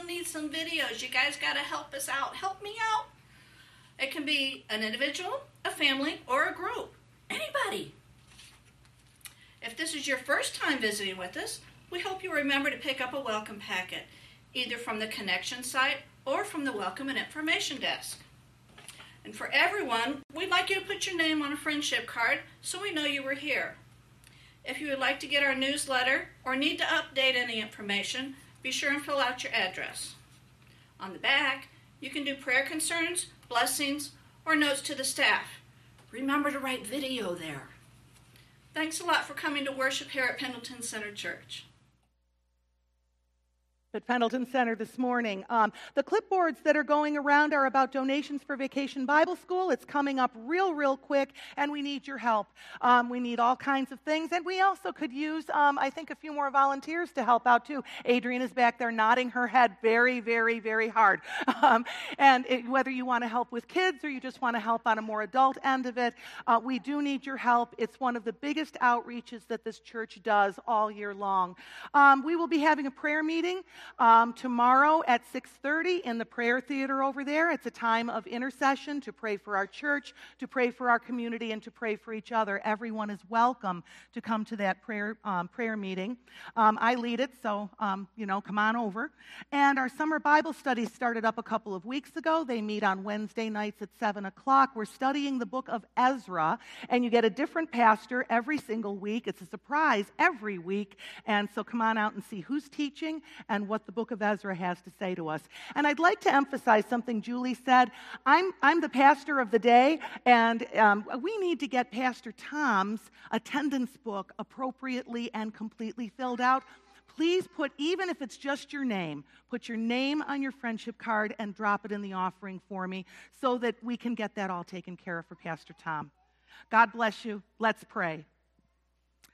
still need some videos. You guys got to help us out. Help me out. It can be an individual, a family, or a group. Anybody. If this is your first time visiting with us, we hope you remember to pick up a welcome packet, either from the connection site or from the welcome and information desk. And for everyone, we'd like you to put your name on a friendship card so we know you were here. If you would like to get our newsletter or need to update any information, be sure and fill out your address. On the back, you can do prayer concerns, blessings, or notes to the staff. Remember to write video there. Thanks a lot for coming to worship here at Pendleton Center Church at Pendleton Center this morning. Um, the clipboards that are going around are about donations for Vacation Bible School. It's coming up real, real quick, and we need your help. Um, we need all kinds of things, and we also could use, um, I think, a few more volunteers to help out too. Adrienne is back there nodding her head very, very, very hard. Um, and it, whether you want to help with kids or you just want to help on a more adult end of it, uh, we do need your help. It's one of the biggest outreaches that this church does all year long. Um, we will be having a prayer meeting um, tomorrow at 6.30 in the prayer theater over there. It's a time of intercession to pray for our church, to pray for our community, and to pray for each other. Everyone is welcome to come to that prayer, um, prayer meeting. Um, I lead it, so, um, you know, come on over. And our summer Bible study started up a couple of weeks ago. They meet on Wednesday nights at 7 o'clock. We're studying the book of Ezra, and you get a different pastor every single week. It's a surprise every week. And so come on out and see who's teaching and what the book of Ezra has to say to us. And I'd like to emphasize something Julie said. I'm, I'm the pastor of the day, and um, we need to get Pastor Tom's attendance book appropriately and completely filled out please put, even if it's just your name, put your name on your friendship card and drop it in the offering for me so that we can get that all taken care of for Pastor Tom. God bless you. Let's pray.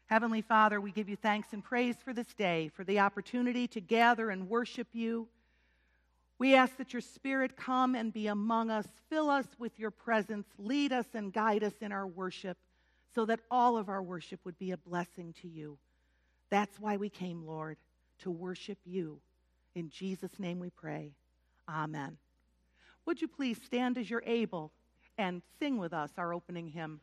Heavenly Father, we give you thanks and praise for this day, for the opportunity to gather and worship you. We ask that your Spirit come and be among us, fill us with your presence, lead us and guide us in our worship, so that all of our worship would be a blessing to you. That's why we came, Lord, to worship you. In Jesus' name we pray. Amen. Would you please stand as you're able and sing with us our opening hymn?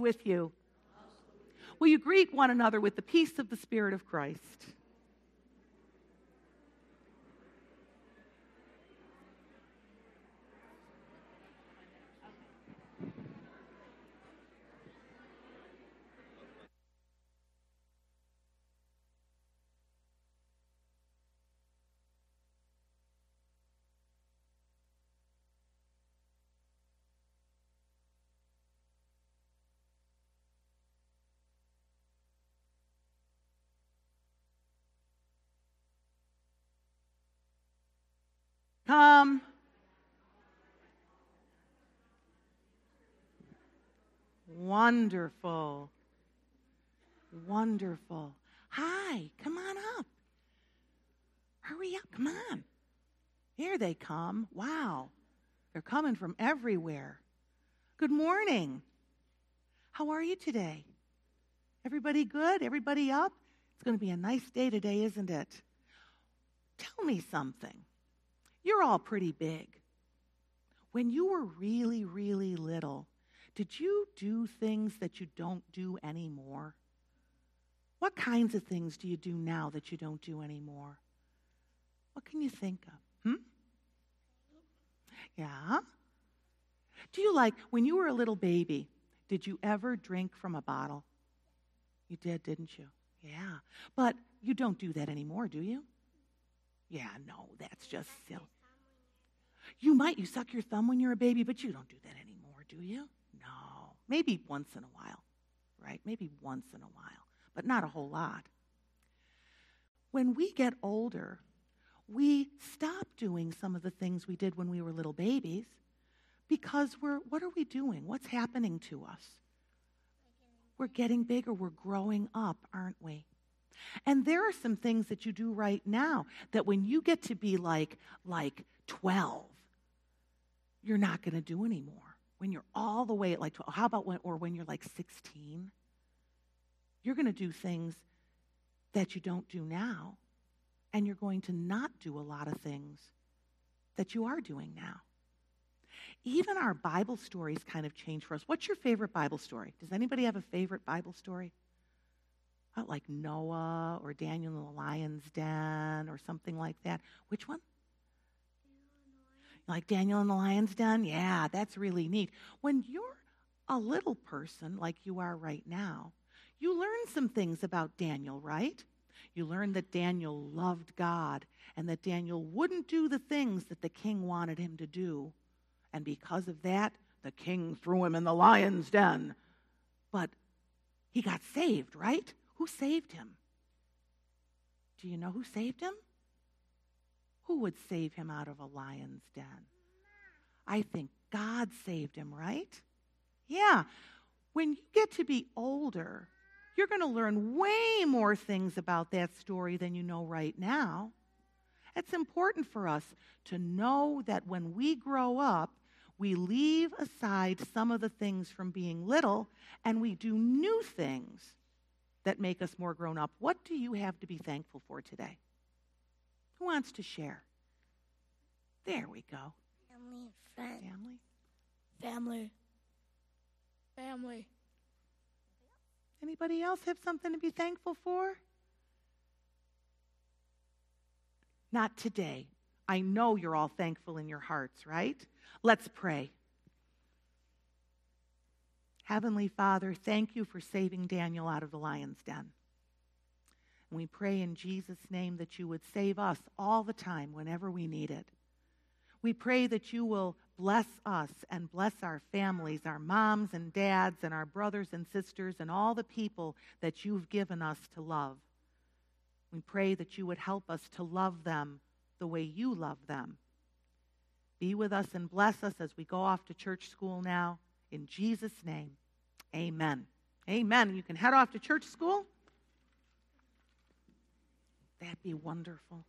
With you. Will you greet one another with the peace of the Spirit of Christ? Come. Wonderful. Wonderful. Hi, come on up. Hurry up, come on. Here they come. Wow. They're coming from everywhere. Good morning. How are you today? Everybody good? Everybody up? It's going to be a nice day today, isn't it? Tell me something. You're all pretty big. When you were really, really little, did you do things that you don't do anymore? What kinds of things do you do now that you don't do anymore? What can you think of? Hmm? Yeah? Do you like, when you were a little baby, did you ever drink from a bottle? You did, didn't you? Yeah. But you don't do that anymore, do you? Yeah, no, that's just silly. You might, you suck your thumb when you're a baby, but you don't do that anymore, do you? No. Maybe once in a while, right? Maybe once in a while, but not a whole lot. When we get older, we stop doing some of the things we did when we were little babies because we're, what are we doing? What's happening to us? We're getting bigger, we're growing up, aren't we? And there are some things that you do right now that when you get to be like like 12, you're not going to do anymore. When you're all the way at like 12, how about when or when you're like 16? You're going to do things that you don't do now, and you're going to not do a lot of things that you are doing now. Even our Bible stories kind of change for us. What's your favorite Bible story? Does anybody have a favorite Bible story? like Noah or Daniel in the lion's den or something like that. Which one? Like Daniel in the lion's den? Yeah, that's really neat. When you're a little person like you are right now, you learn some things about Daniel, right? You learn that Daniel loved God and that Daniel wouldn't do the things that the king wanted him to do. And because of that, the king threw him in the lion's den. But he got saved, right? Who saved him? Do you know who saved him? Who would save him out of a lion's den? I think God saved him, right? Yeah. When you get to be older, you're going to learn way more things about that story than you know right now. It's important for us to know that when we grow up, we leave aside some of the things from being little and we do new things that make us more grown up. What do you have to be thankful for today? Who wants to share? There we go. Family and friends. Family. Family. Family. Anybody else have something to be thankful for? Not today. I know you're all thankful in your hearts, right? Let's pray. Heavenly Father, thank you for saving Daniel out of the lion's den. And we pray in Jesus' name that you would save us all the time whenever we need it. We pray that you will bless us and bless our families, our moms and dads, and our brothers and sisters, and all the people that you've given us to love. We pray that you would help us to love them the way you love them. Be with us and bless us as we go off to church school now. In Jesus' name, amen. Amen. You can head off to church school. That'd be wonderful.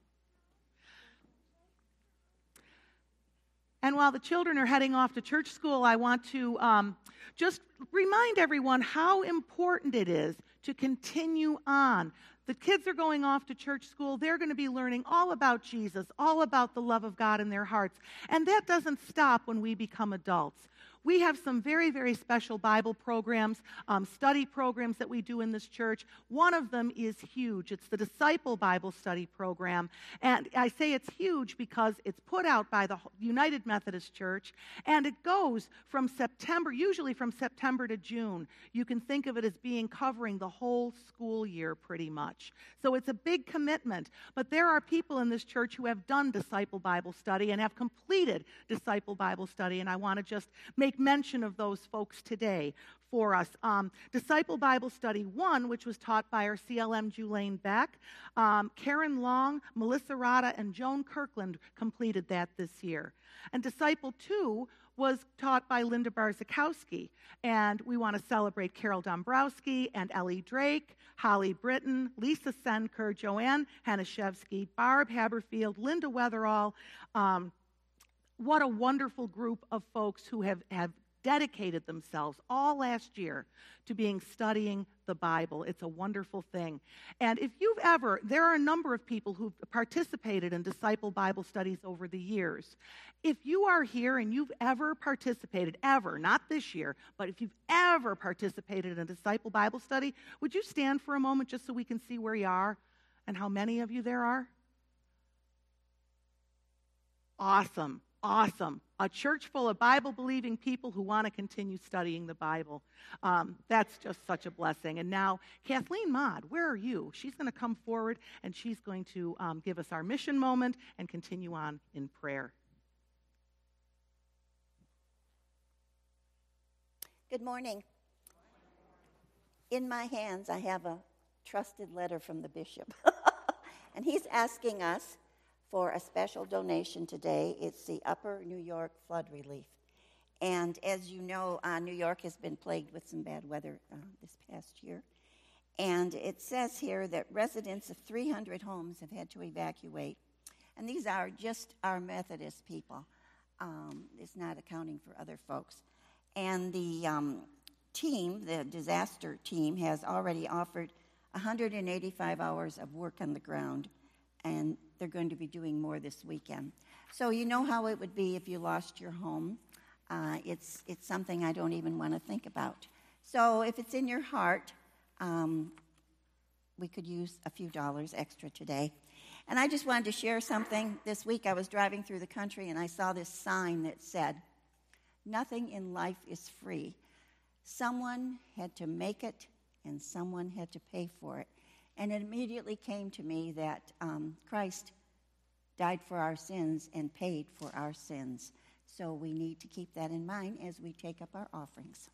And while the children are heading off to church school, I want to um, just remind everyone how important it is to continue on. The kids are going off to church school. They're going to be learning all about Jesus, all about the love of God in their hearts. And that doesn't stop when we become adults. We have some very, very special Bible programs, um, study programs that we do in this church. One of them is huge. It's the Disciple Bible Study Program. And I say it's huge because it's put out by the United Methodist Church, and it goes from September, usually from September to June. You can think of it as being covering the whole school year pretty much. So it's a big commitment. But there are people in this church who have done Disciple Bible Study and have completed Disciple Bible Study, and I want to just make mention of those folks today for us. Um, Disciple Bible Study 1, which was taught by our CLM Julaine Beck, um, Karen Long, Melissa Rada, and Joan Kirkland completed that this year. And Disciple 2 was taught by Linda Barzakowski. And we want to celebrate Carol Dombrowski and Ellie Drake, Holly Britton, Lisa Senker, Joanne Hanashevsky, Barb Haberfield, Linda Weatherall. Um, what a wonderful group of folks who have, have dedicated themselves all last year to being studying the Bible. It's a wonderful thing. And if you've ever, there are a number of people who've participated in disciple Bible studies over the years. If you are here and you've ever participated, ever, not this year, but if you've ever participated in a disciple Bible study, would you stand for a moment just so we can see where you are and how many of you there are? Awesome awesome. A church full of Bible believing people who want to continue studying the Bible. Um, that's just such a blessing. And now, Kathleen Mott, where are you? She's going to come forward and she's going to um, give us our mission moment and continue on in prayer. Good morning. In my hands, I have a trusted letter from the bishop. and he's asking us for a special donation today. It's the Upper New York Flood Relief. And as you know, uh, New York has been plagued with some bad weather uh, this past year. And it says here that residents of 300 homes have had to evacuate. And these are just our Methodist people. Um, it's not accounting for other folks. And the um, team, the disaster team, has already offered 185 hours of work on the ground and they're going to be doing more this weekend. So you know how it would be if you lost your home. Uh, it's it's something I don't even want to think about. So if it's in your heart, um, we could use a few dollars extra today. And I just wanted to share something. This week I was driving through the country and I saw this sign that said, Nothing in life is free. Someone had to make it and someone had to pay for it. And it immediately came to me that um, Christ died for our sins and paid for our sins. So we need to keep that in mind as we take up our offerings.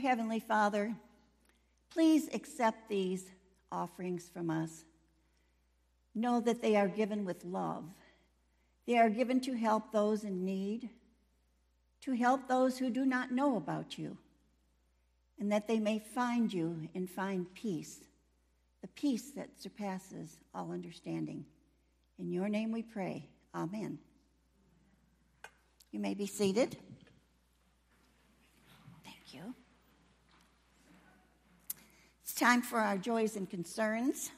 Heavenly Father, please accept these offerings from us. Know that they are given with love. They are given to help those in need, to help those who do not know about you, and that they may find you and find peace, the peace that surpasses all understanding. In your name we pray. Amen. You may be seated. Thank you. Time for our joys and concerns.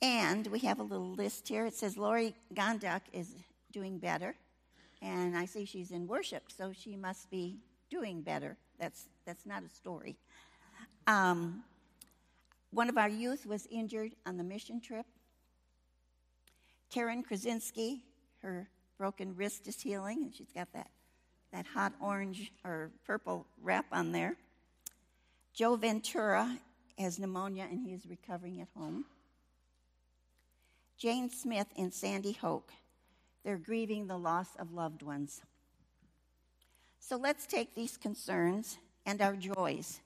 And we have a little list here. It says Lori Gondak is doing better. And I see she's in worship, so she must be doing better. That's, that's not a story. Um, one of our youth was injured on the mission trip. Karen Krasinski, her broken wrist is healing, and she's got that, that hot orange or purple wrap on there. Joe Ventura has pneumonia and he is recovering at home. Jane Smith and Sandy Hoke, they're grieving the loss of loved ones. So let's take these concerns and our joys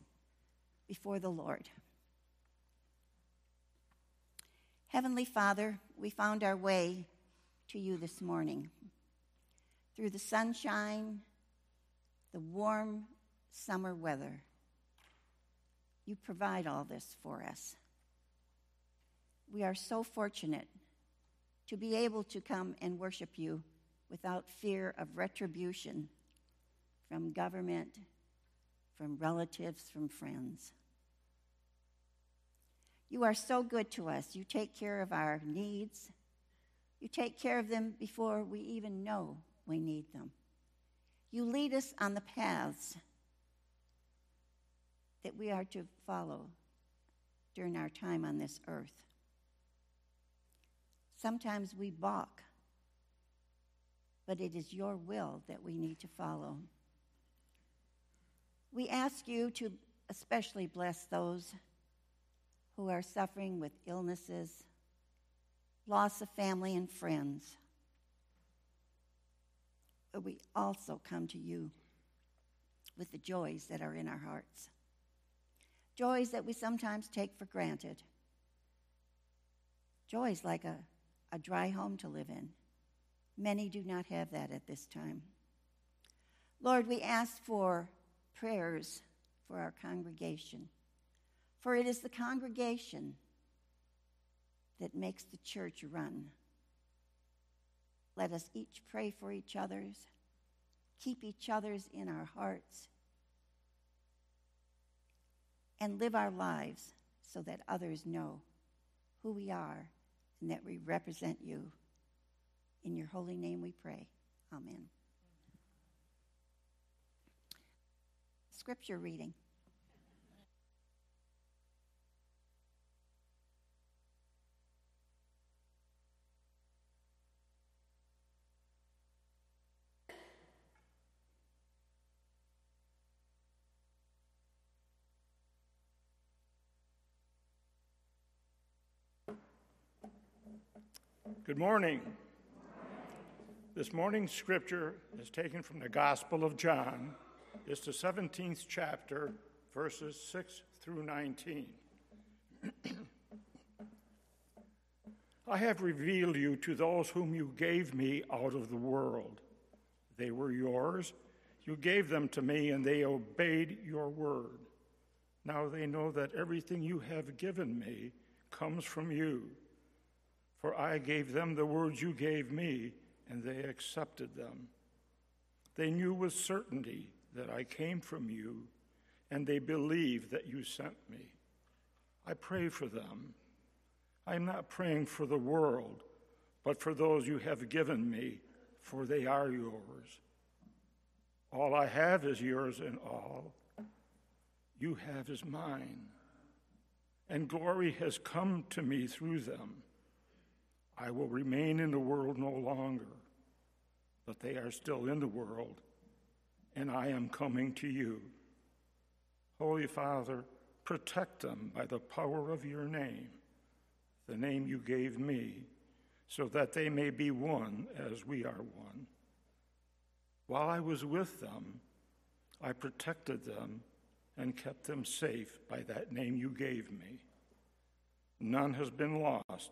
before the Lord. Heavenly Father, we found our way to you this morning. Through the sunshine, the warm summer weather, you provide all this for us. We are so fortunate to be able to come and worship you without fear of retribution from government, from relatives, from friends. You are so good to us. You take care of our needs. You take care of them before we even know we need them. You lead us on the paths that we are to follow during our time on this earth. Sometimes we balk, but it is your will that we need to follow. We ask you to especially bless those who are suffering with illnesses, loss of family and friends. But we also come to you with the joys that are in our hearts, joys that we sometimes take for granted, joys like a, a dry home to live in. Many do not have that at this time. Lord, we ask for prayers for our congregation. For it is the congregation that makes the church run. Let us each pray for each other's, keep each other's in our hearts, and live our lives so that others know who we are and that we represent you. In your holy name we pray. Amen. Scripture reading. Good morning. This morning's scripture is taken from the Gospel of John. It's the 17th chapter, verses 6 through 19. I have revealed you to those whom you gave me out of the world. They were yours. You gave them to me, and they obeyed your word. Now they know that everything you have given me comes from you. For I gave them the words you gave me, and they accepted them. They knew with certainty that I came from you, and they believed that you sent me. I pray for them. I am not praying for the world, but for those you have given me, for they are yours. All I have is yours, and all you have is mine. And glory has come to me through them. I will remain in the world no longer, but they are still in the world, and I am coming to you. Holy Father, protect them by the power of your name, the name you gave me, so that they may be one as we are one. While I was with them, I protected them and kept them safe by that name you gave me. None has been lost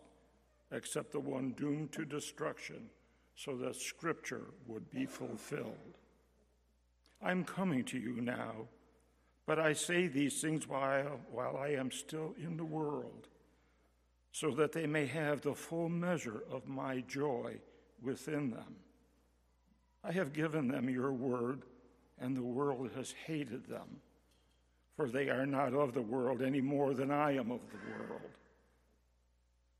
except the one doomed to destruction, so that Scripture would be fulfilled. I'm coming to you now, but I say these things while, while I am still in the world, so that they may have the full measure of my joy within them. I have given them your word, and the world has hated them, for they are not of the world any more than I am of the world.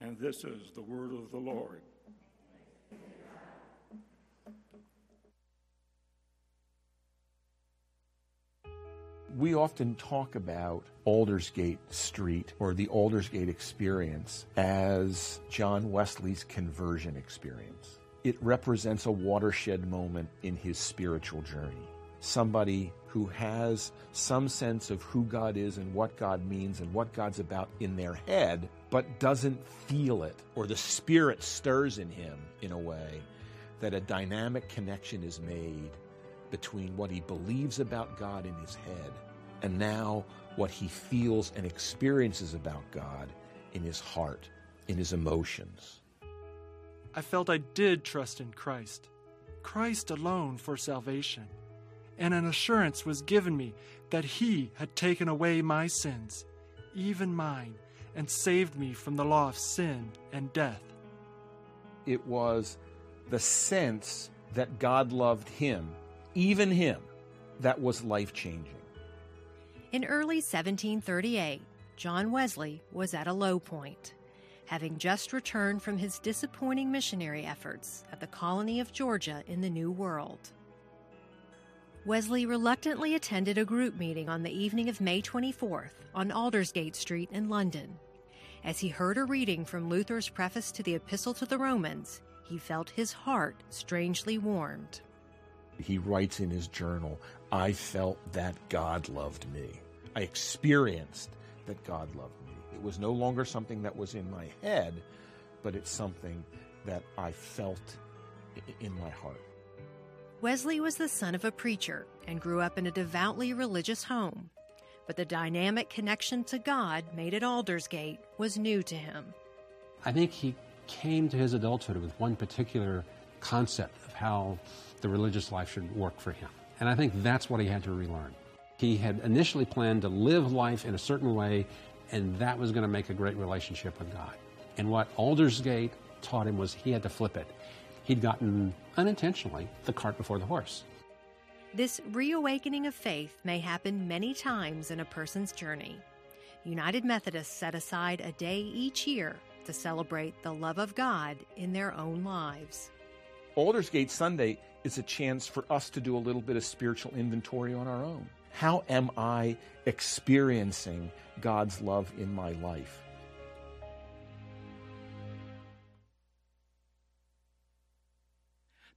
And this is the word of the Lord. We often talk about Aldersgate Street or the Aldersgate experience as John Wesley's conversion experience. It represents a watershed moment in his spiritual journey. Somebody who has some sense of who God is and what God means and what God's about in their head, but doesn't feel it, or the Spirit stirs in him in a way that a dynamic connection is made between what he believes about God in his head and now what he feels and experiences about God in his heart, in his emotions. I felt I did trust in Christ, Christ alone for salvation, and an assurance was given me that he had taken away my sins, even mine, and saved me from the law of sin and death. It was the sense that God loved him, even him, that was life changing. In early 1738, John Wesley was at a low point, having just returned from his disappointing missionary efforts at the colony of Georgia in the New World. Wesley reluctantly attended a group meeting on the evening of May 24th on Aldersgate Street in London. As he heard a reading from Luther's preface to the Epistle to the Romans, he felt his heart strangely warmed. He writes in his journal, I felt that God loved me. I experienced that God loved me. It was no longer something that was in my head, but it's something that I felt in my heart. Wesley was the son of a preacher and grew up in a devoutly religious home. But the dynamic connection to God made at Aldersgate was new to him. I think he came to his adulthood with one particular concept of how the religious life should work for him. And I think that's what he had to relearn. He had initially planned to live life in a certain way, and that was going to make a great relationship with God. And what Aldersgate taught him was he had to flip it. He'd gotten, unintentionally, the cart before the horse. This reawakening of faith may happen many times in a person's journey. United Methodists set aside a day each year to celebrate the love of God in their own lives. Aldersgate Sunday is a chance for us to do a little bit of spiritual inventory on our own. How am I experiencing God's love in my life?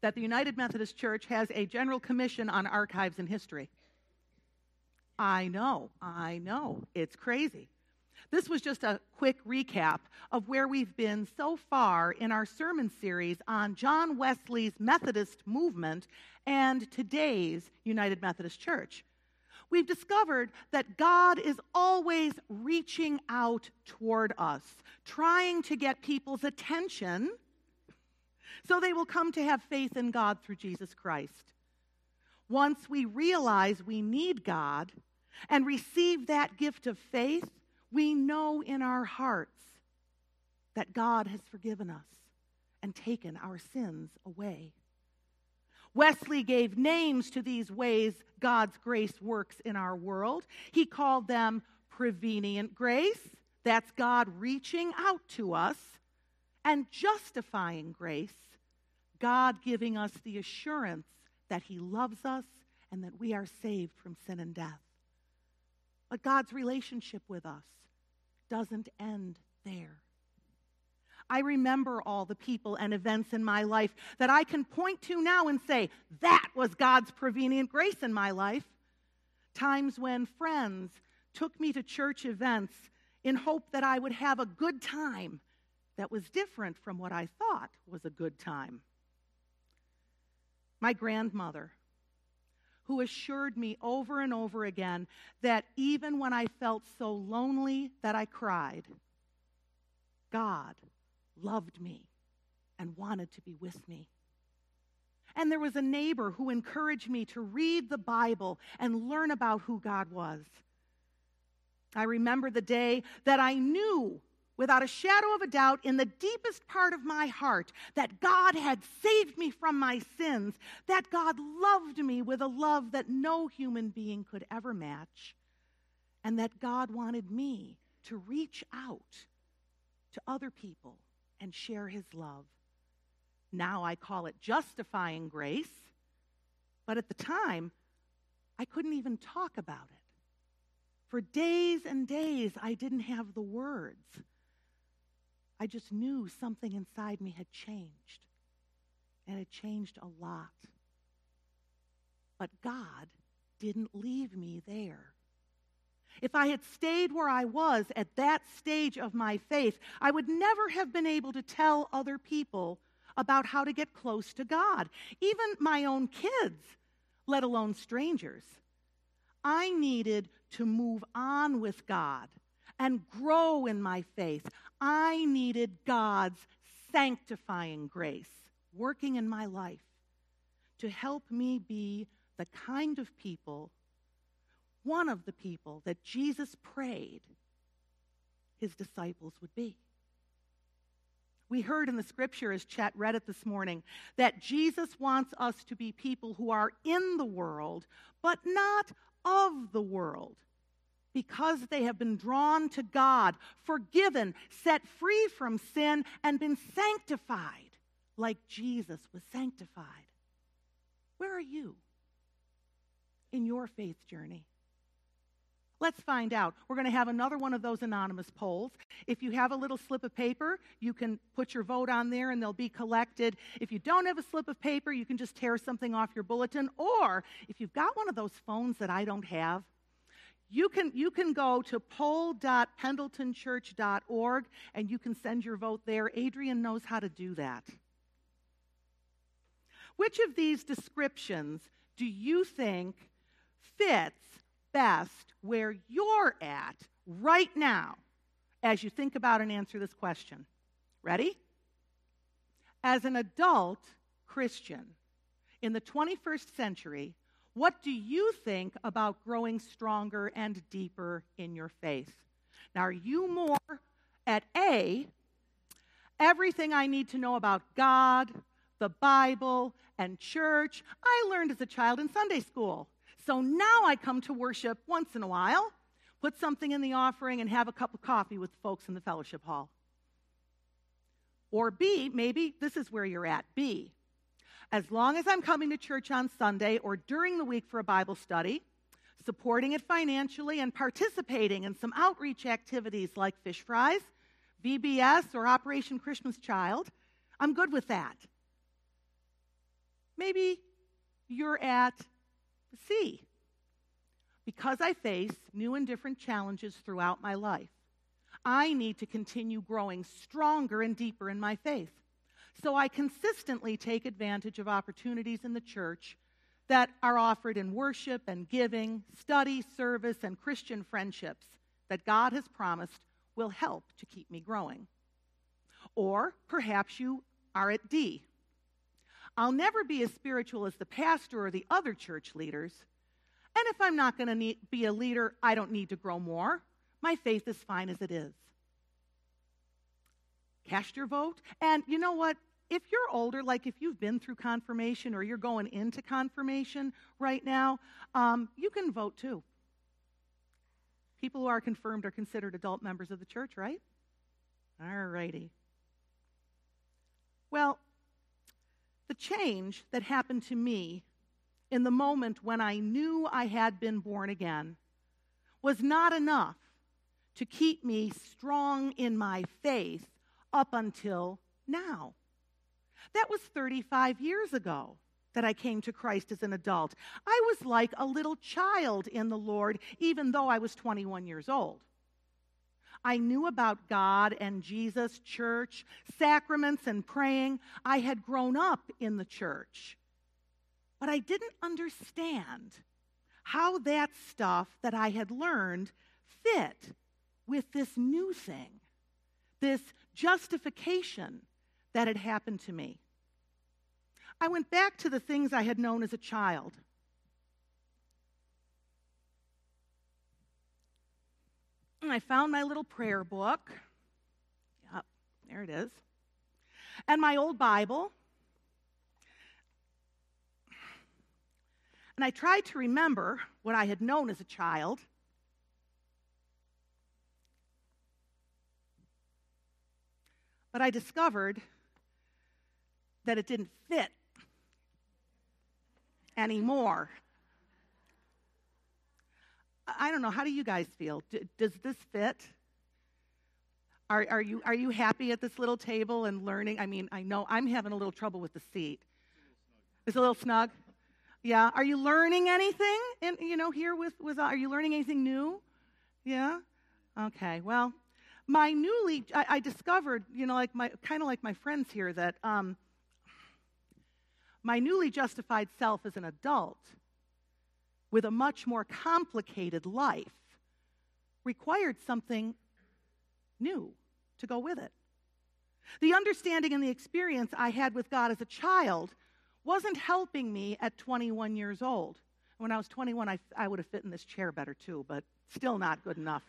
That the United Methodist Church has a general commission on archives and history. I know, I know, it's crazy. This was just a quick recap of where we've been so far in our sermon series on John Wesley's Methodist movement and today's United Methodist Church. We've discovered that God is always reaching out toward us, trying to get people's attention so they will come to have faith in God through Jesus Christ. Once we realize we need God and receive that gift of faith, we know in our hearts that God has forgiven us and taken our sins away. Wesley gave names to these ways God's grace works in our world. He called them prevenient grace, that's God reaching out to us, and justifying grace, God giving us the assurance that He loves us and that we are saved from sin and death. But God's relationship with us doesn't end there. I remember all the people and events in my life that I can point to now and say, that was God's prevenient grace in my life. Times when friends took me to church events in hope that I would have a good time that was different from what I thought was a good time. My grandmother, who assured me over and over again that even when I felt so lonely that I cried, God loved me and wanted to be with me. And there was a neighbor who encouraged me to read the Bible and learn about who God was. I remember the day that I knew without a shadow of a doubt in the deepest part of my heart that God had saved me from my sins, that God loved me with a love that no human being could ever match, and that God wanted me to reach out to other people and share his love. Now I call it justifying grace, but at the time, I couldn't even talk about it. For days and days, I didn't have the words. I just knew something inside me had changed, and it changed a lot. But God didn't leave me there. If I had stayed where I was at that stage of my faith, I would never have been able to tell other people about how to get close to God, even my own kids, let alone strangers. I needed to move on with God and grow in my faith. I needed God's sanctifying grace working in my life to help me be the kind of people one of the people that Jesus prayed his disciples would be. We heard in the scripture, as Chet read it this morning, that Jesus wants us to be people who are in the world, but not of the world, because they have been drawn to God, forgiven, set free from sin, and been sanctified like Jesus was sanctified. Where are you in your faith journey? Let's find out. We're going to have another one of those anonymous polls. If you have a little slip of paper, you can put your vote on there and they'll be collected. If you don't have a slip of paper, you can just tear something off your bulletin. Or if you've got one of those phones that I don't have, you can, you can go to poll.pendletonchurch.org and you can send your vote there. Adrian knows how to do that. Which of these descriptions do you think fits best where you're at right now as you think about and answer this question. Ready? As an adult Christian in the 21st century, what do you think about growing stronger and deeper in your faith? Now, are you more at A, everything I need to know about God, the Bible, and church, I learned as a child in Sunday school. So now I come to worship once in a while, put something in the offering, and have a cup of coffee with the folks in the fellowship hall. Or B, maybe this is where you're at. B, as long as I'm coming to church on Sunday or during the week for a Bible study, supporting it financially, and participating in some outreach activities like fish fries, VBS, or Operation Christmas Child, I'm good with that. Maybe you're at C. Because I face new and different challenges throughout my life, I need to continue growing stronger and deeper in my faith. So I consistently take advantage of opportunities in the church that are offered in worship and giving, study, service, and Christian friendships that God has promised will help to keep me growing. Or perhaps you are at D. I'll never be as spiritual as the pastor or the other church leaders. And if I'm not going to be a leader, I don't need to grow more. My faith is fine as it is. Cast your vote. And you know what? If you're older, like if you've been through confirmation or you're going into confirmation right now, um, you can vote too. People who are confirmed are considered adult members of the church, right? All righty. Well, the change that happened to me in the moment when I knew I had been born again was not enough to keep me strong in my faith up until now. That was 35 years ago that I came to Christ as an adult. I was like a little child in the Lord, even though I was 21 years old. I knew about God and Jesus, church, sacraments, and praying. I had grown up in the church. But I didn't understand how that stuff that I had learned fit with this new thing, this justification that had happened to me. I went back to the things I had known as a child. And I found my little prayer book. Yep, there it is. And my old Bible. And I tried to remember what I had known as a child. But I discovered that it didn't fit anymore. I don't know. How do you guys feel? D- does this fit? Are, are, you, are you happy at this little table and learning? I mean, I know I'm having a little trouble with the seat. It's a little snug. Yeah. Are you learning anything? In, you know, here with, with are you learning anything new? Yeah. Okay. Well, my newly I, I discovered, you know, like my kind of like my friends here that um, my newly justified self as an adult with a much more complicated life required something new to go with it. The understanding and the experience I had with God as a child wasn't helping me at 21 years old. When I was 21, I, I would have fit in this chair better too, but still not good enough.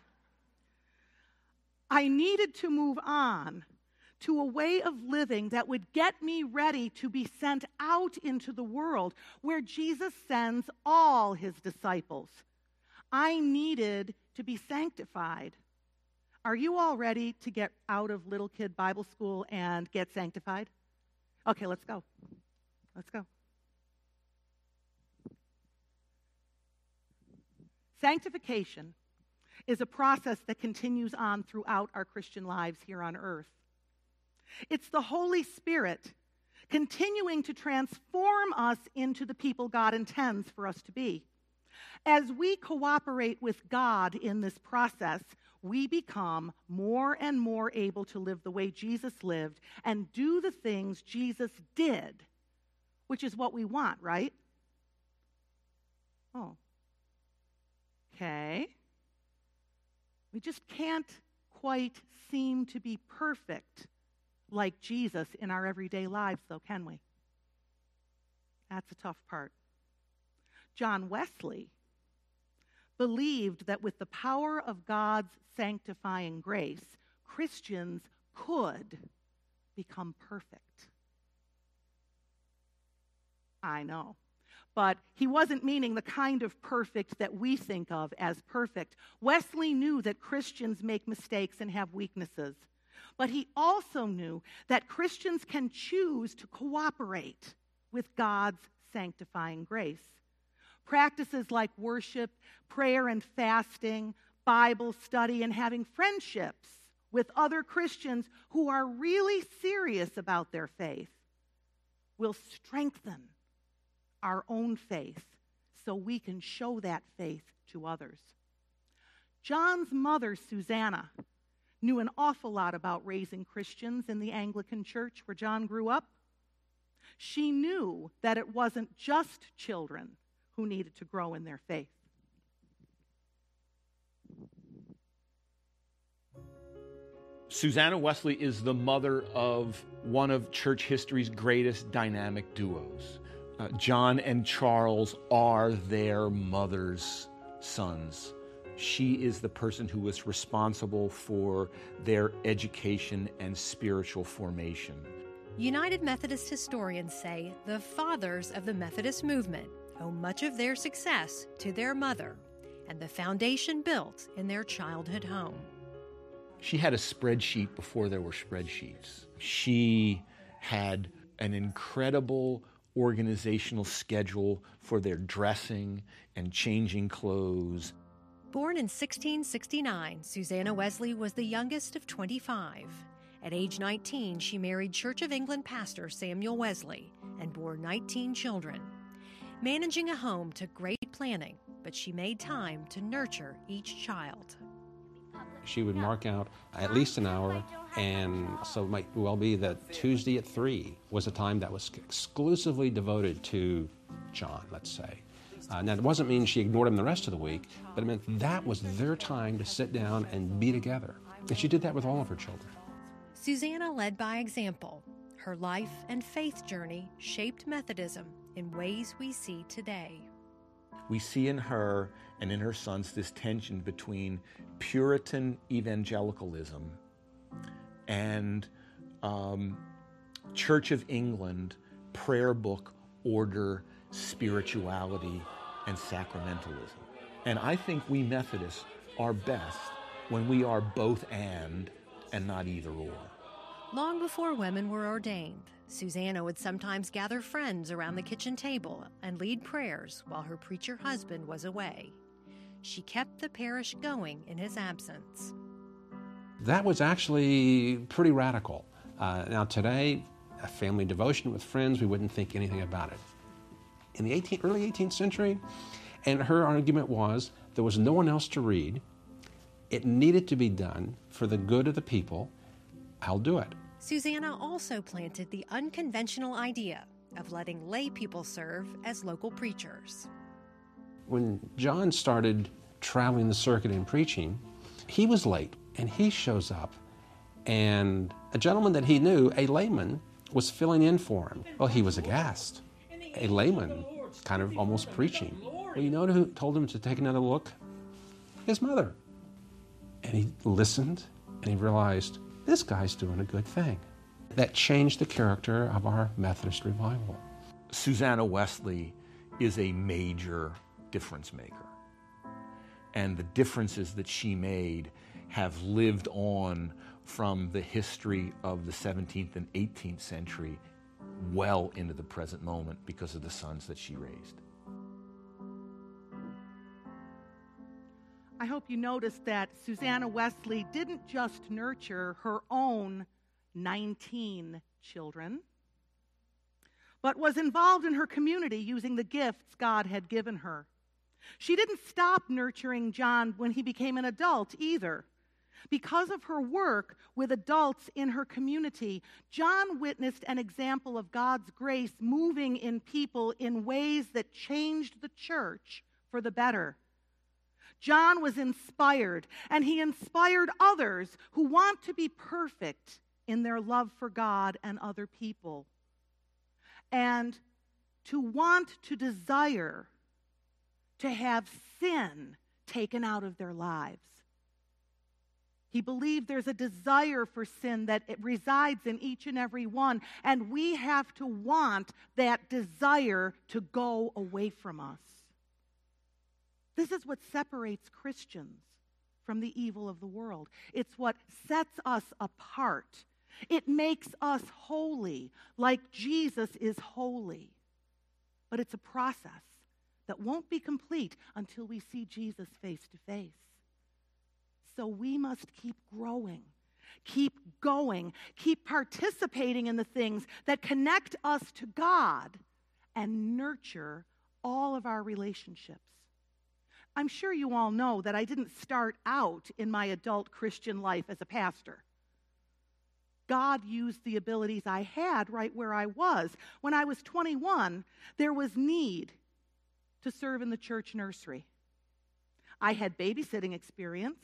I needed to move on to a way of living that would get me ready to be sent out into the world where Jesus sends all his disciples. I needed to be sanctified. Are you all ready to get out of little kid Bible school and get sanctified? Okay, let's go. Let's go. Sanctification is a process that continues on throughout our Christian lives here on earth. It's the Holy Spirit continuing to transform us into the people God intends for us to be. As we cooperate with God in this process, we become more and more able to live the way Jesus lived and do the things Jesus did, which is what we want, right? Oh. Okay. We just can't quite seem to be perfect like Jesus in our everyday lives, though, can we? That's a tough part. John Wesley believed that with the power of God's sanctifying grace, Christians could become perfect. I know. But he wasn't meaning the kind of perfect that we think of as perfect. Wesley knew that Christians make mistakes and have weaknesses. But he also knew that Christians can choose to cooperate with God's sanctifying grace. Practices like worship, prayer and fasting, Bible study, and having friendships with other Christians who are really serious about their faith will strengthen our own faith so we can show that faith to others. John's mother, Susanna, knew an awful lot about raising Christians in the Anglican church where John grew up. She knew that it wasn't just children who needed to grow in their faith. Susanna Wesley is the mother of one of church history's greatest dynamic duos. Uh, John and Charles are their mother's sons she is the person who was responsible for their education and spiritual formation. United Methodist historians say the fathers of the Methodist movement owe much of their success to their mother and the foundation built in their childhood home. She had a spreadsheet before there were spreadsheets. She had an incredible organizational schedule for their dressing and changing clothes. Born in 1669, Susanna Wesley was the youngest of 25. At age 19, she married Church of England pastor Samuel Wesley and bore 19 children. Managing a home took great planning, but she made time to nurture each child. She would mark out at least an hour, and so it might well be that Tuesday at 3 was a time that was exclusively devoted to John, let's say. Uh, now, it wasn't mean she ignored him the rest of the week, but it meant that was their time to sit down and be together. And she did that with all of her children. Susanna led by example. Her life and faith journey shaped Methodism in ways we see today. We see in her and in her sons this tension between Puritan evangelicalism and um, Church of England prayer book order, spirituality, and sacramentalism. And I think we Methodists are best when we are both and and not either or. Long before women were ordained, Susanna would sometimes gather friends around the kitchen table and lead prayers while her preacher husband was away. She kept the parish going in his absence. That was actually pretty radical. Uh, now, today, a family devotion with friends, we wouldn't think anything about it. In the 18, early 18th century, and her argument was there was no one else to read, it needed to be done for the good of the people, I'll do it. Susanna also planted the unconventional idea of letting lay people serve as local preachers. When John started traveling the circuit and preaching, he was late and he shows up. And a gentleman that he knew, a layman, was filling in for him. Well, he was aghast. A layman, kind of almost preaching. Well, you know who told him to take another look? His mother. And he listened and he realized this guy's doing a good thing. That changed the character of our Methodist revival. Susanna Wesley is a major difference maker. And the differences that she made have lived on from the history of the 17th and 18th century well into the present moment because of the sons that she raised. I hope you noticed that Susanna Wesley didn't just nurture her own 19 children, but was involved in her community using the gifts God had given her. She didn't stop nurturing John when he became an adult either. Because of her work with adults in her community, John witnessed an example of God's grace moving in people in ways that changed the church for the better. John was inspired, and he inspired others who want to be perfect in their love for God and other people, and to want to desire to have sin taken out of their lives. He believed there's a desire for sin that it resides in each and every one, and we have to want that desire to go away from us. This is what separates Christians from the evil of the world. It's what sets us apart. It makes us holy, like Jesus is holy. But it's a process that won't be complete until we see Jesus face to face. So we must keep growing, keep going, keep participating in the things that connect us to God and nurture all of our relationships. I'm sure you all know that I didn't start out in my adult Christian life as a pastor. God used the abilities I had right where I was. When I was 21, there was need to serve in the church nursery. I had babysitting experience,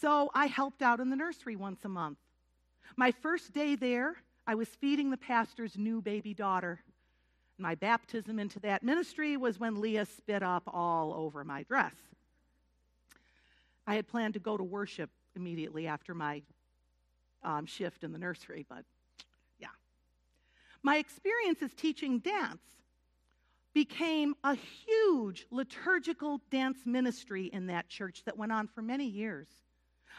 so I helped out in the nursery once a month. My first day there, I was feeding the pastor's new baby daughter. My baptism into that ministry was when Leah spit up all over my dress. I had planned to go to worship immediately after my um, shift in the nursery, but yeah. My experience as teaching dance became a huge liturgical dance ministry in that church that went on for many years.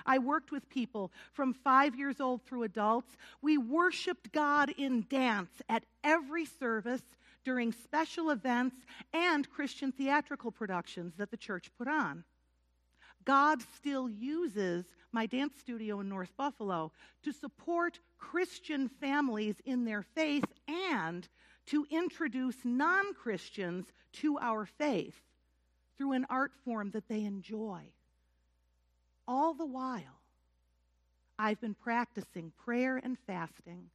I worked with people from five years old through adults. We worshiped God in dance at every service during special events and Christian theatrical productions that the church put on. God still uses my dance studio in North Buffalo to support Christian families in their faith and to introduce non Christians to our faith through an art form that they enjoy. All the while, I've been practicing prayer and fasting,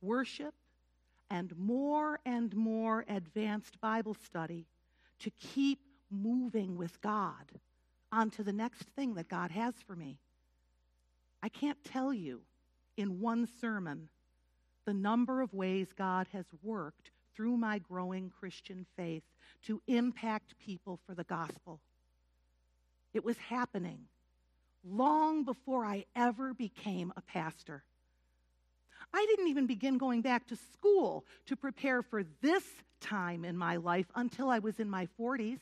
worship, and more and more advanced Bible study to keep moving with God onto the next thing that God has for me. I can't tell you in one sermon the number of ways God has worked through my growing Christian faith to impact people for the gospel. It was happening long before I ever became a pastor. I didn't even begin going back to school to prepare for this time in my life until I was in my 40s.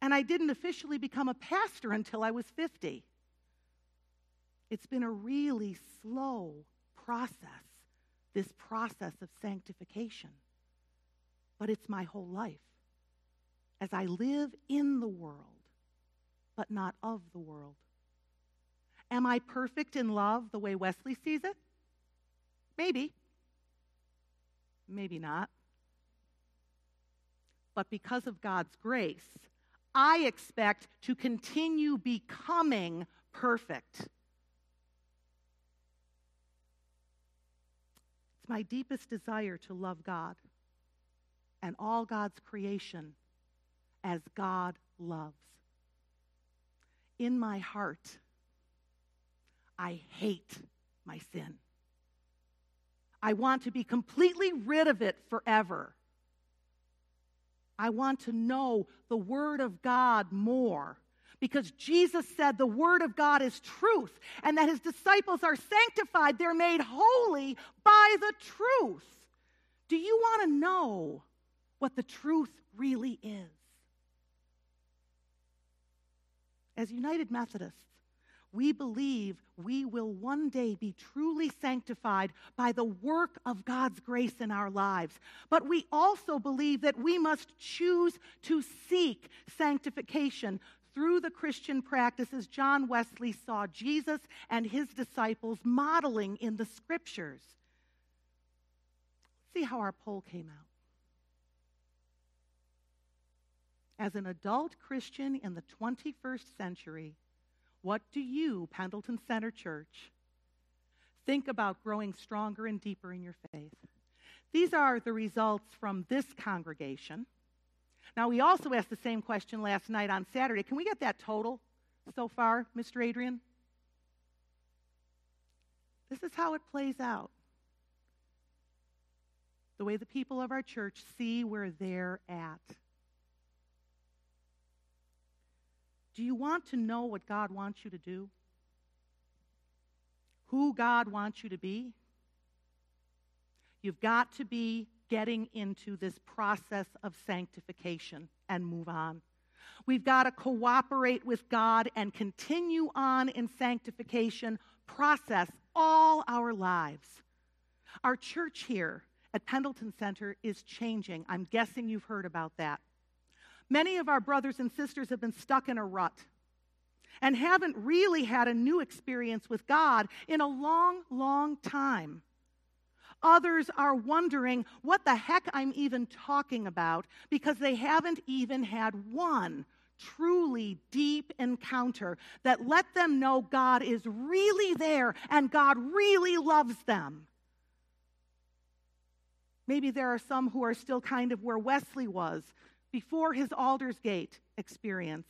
And I didn't officially become a pastor until I was 50. It's been a really slow process, this process of sanctification. But it's my whole life. As I live in the world, but not of the world. Am I perfect in love the way Wesley sees it? Maybe. Maybe not. But because of God's grace, I expect to continue becoming perfect. It's my deepest desire to love God and all God's creation as God loves. In my heart, I hate my sin. I want to be completely rid of it forever. I want to know the Word of God more because Jesus said the Word of God is truth and that His disciples are sanctified. They're made holy by the truth. Do you want to know what the truth really is? As United Methodists, we believe we will one day be truly sanctified by the work of God's grace in our lives. But we also believe that we must choose to seek sanctification through the Christian practices John Wesley saw Jesus and his disciples modeling in the scriptures. see how our poll came out. As an adult Christian in the 21st century, what do you, Pendleton Center Church, think about growing stronger and deeper in your faith? These are the results from this congregation. Now, we also asked the same question last night on Saturday. Can we get that total so far, Mr. Adrian? This is how it plays out. The way the people of our church see where they're at. Do you want to know what God wants you to do? Who God wants you to be? You've got to be getting into this process of sanctification and move on. We've got to cooperate with God and continue on in sanctification process all our lives. Our church here at Pendleton Center is changing. I'm guessing you've heard about that. Many of our brothers and sisters have been stuck in a rut and haven't really had a new experience with God in a long, long time. Others are wondering what the heck I'm even talking about because they haven't even had one truly deep encounter that let them know God is really there and God really loves them. Maybe there are some who are still kind of where Wesley was, before his Aldersgate experience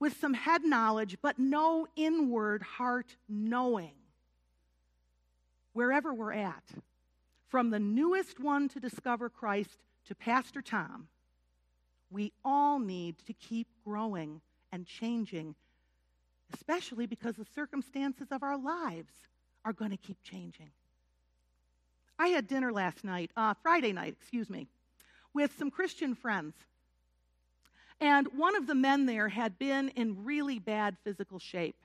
with some head knowledge, but no inward heart knowing. Wherever we're at, from the newest one to discover Christ to Pastor Tom, we all need to keep growing and changing, especially because the circumstances of our lives are going to keep changing. I had dinner last night, uh, Friday night, excuse me, with some Christian friends. And one of the men there had been in really bad physical shape.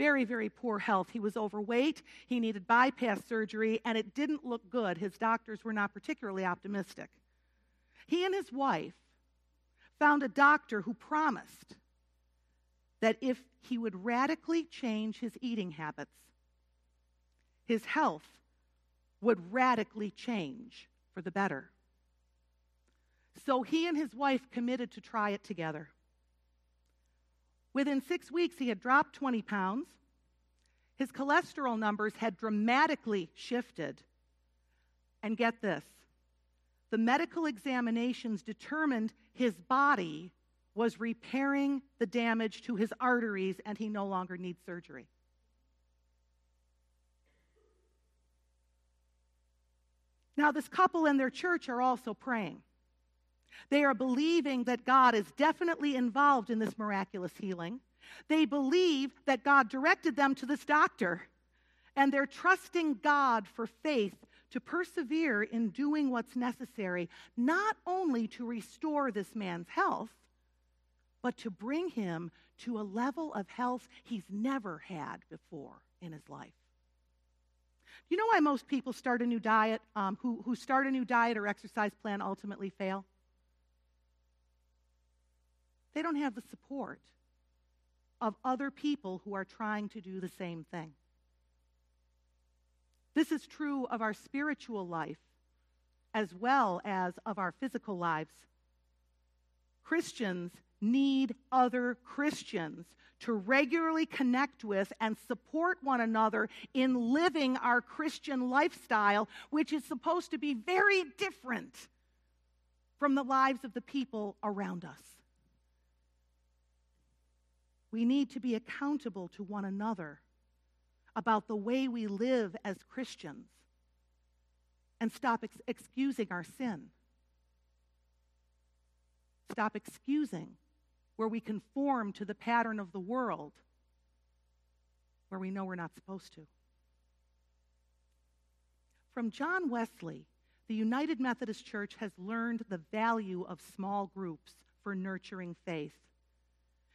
very, very poor health. He was overweight, he needed bypass surgery, and it didn't look good. His doctors were not particularly optimistic. He and his wife found a doctor who promised that if he would radically change his eating habits, his health would radically change for the better. So he and his wife committed to try it together. Within six weeks, he had dropped 20 pounds. His cholesterol numbers had dramatically shifted. And get this the medical examinations determined his body was repairing the damage to his arteries and he no longer needs surgery. Now, this couple and their church are also praying. They are believing that God is definitely involved in this miraculous healing. They believe that God directed them to this doctor, and they're trusting God for faith to persevere in doing what's necessary, not only to restore this man's health, but to bring him to a level of health he's never had before in his life. You know why most people start a new diet, um, who, who start a new diet or exercise plan ultimately fail? They don't have the support of other people who are trying to do the same thing. This is true of our spiritual life as well as of our physical lives. Christians need other Christians to regularly connect with and support one another in living our Christian lifestyle, which is supposed to be very different from the lives of the people around us. We need to be accountable to one another about the way we live as Christians and stop ex- excusing our sin. Stop excusing where we conform to the pattern of the world where we know we're not supposed to. From John Wesley, the United Methodist Church has learned the value of small groups for nurturing faith.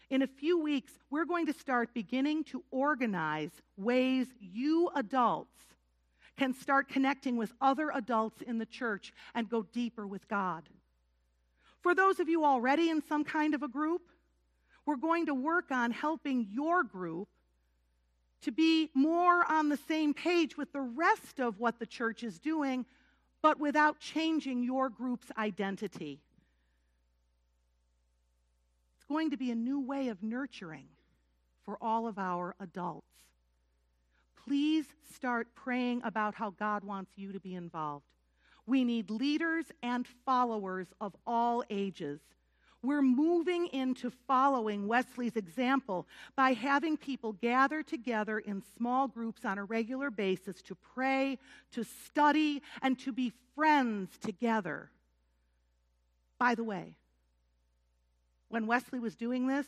In a few weeks, we're going to start beginning to organize ways you adults can start connecting with other adults in the church and go deeper with God. For those of you already in some kind of a group, we're going to work on helping your group to be more on the same page with the rest of what the church is doing, but without changing your group's identity. Going to be a new way of nurturing for all of our adults. Please start praying about how God wants you to be involved. We need leaders and followers of all ages. We're moving into following Wesley's example by having people gather together in small groups on a regular basis to pray, to study, and to be friends together. By the way, when Wesley was doing this,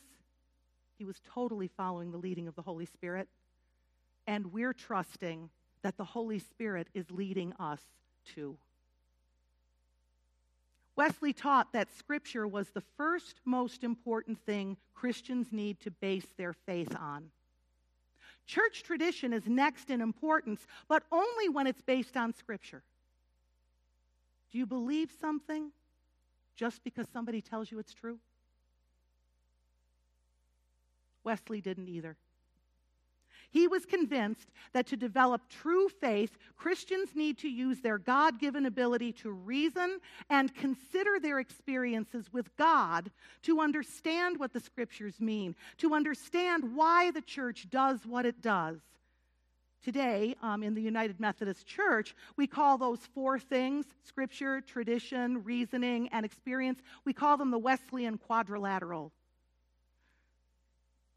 he was totally following the leading of the Holy Spirit. And we're trusting that the Holy Spirit is leading us too. Wesley taught that Scripture was the first most important thing Christians need to base their faith on. Church tradition is next in importance, but only when it's based on Scripture. Do you believe something just because somebody tells you it's true? Wesley didn't either. He was convinced that to develop true faith, Christians need to use their God given ability to reason and consider their experiences with God to understand what the scriptures mean, to understand why the church does what it does. Today, um, in the United Methodist Church, we call those four things scripture, tradition, reasoning, and experience we call them the Wesleyan quadrilateral.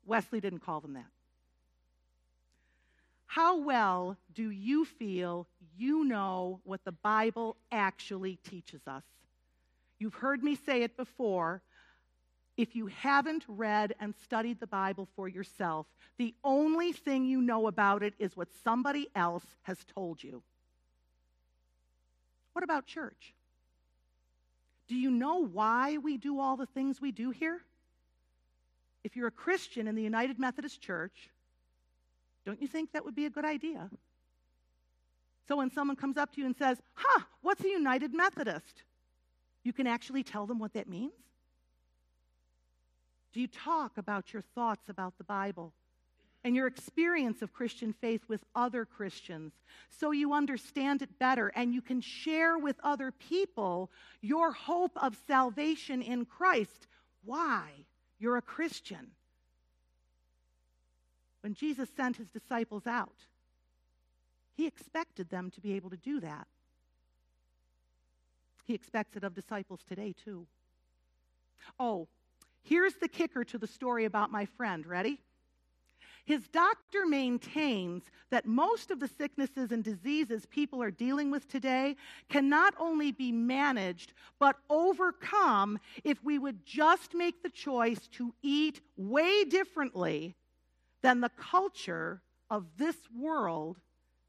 Wesley didn't call them that. How well do you feel you know what the Bible actually teaches us? You've heard me say it before. If you haven't read and studied the Bible for yourself, the only thing you know about it is what somebody else has told you. What about church? Do you know why we do all the things we do here? If you're a Christian in the United Methodist Church, Don't you think that would be a good idea? So when someone comes up to you and says, Huh, what's a United Methodist? You can actually tell them what that means? Do you talk about your thoughts about the Bible and your experience of Christian faith with other Christians so you understand it better and you can share with other people your hope of salvation in Christ? Why you're a Christian. When Jesus sent his disciples out, he expected them to be able to do that. He expects it of disciples today, too. Oh, here's the kicker to the story about my friend. Ready? His doctor maintains that most of the sicknesses and diseases people are dealing with today can not only be managed, but overcome if we would just make the choice to eat way differently than the culture of this world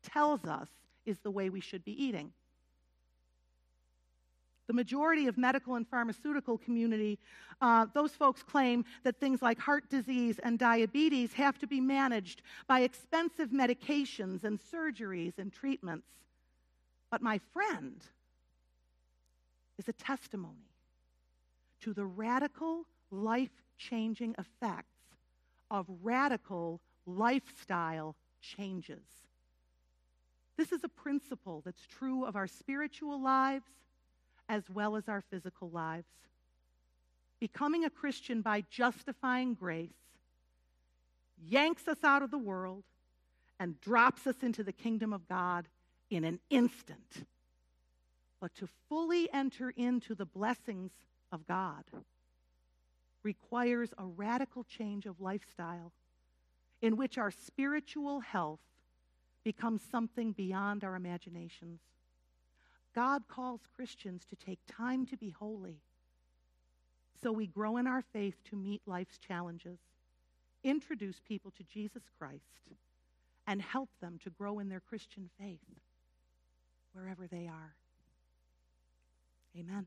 tells us is the way we should be eating. The majority of medical and pharmaceutical community, uh, those folks claim that things like heart disease and diabetes have to be managed by expensive medications and surgeries and treatments. But my friend is a testimony to the radical, life changing effects of radical lifestyle changes. This is a principle that's true of our spiritual lives as well as our physical lives. Becoming a Christian by justifying grace yanks us out of the world and drops us into the kingdom of God in an instant. But to fully enter into the blessings of God requires a radical change of lifestyle in which our spiritual health becomes something beyond our imaginations. God calls Christians to take time to be holy so we grow in our faith to meet life's challenges, introduce people to Jesus Christ, and help them to grow in their Christian faith wherever they are. Amen.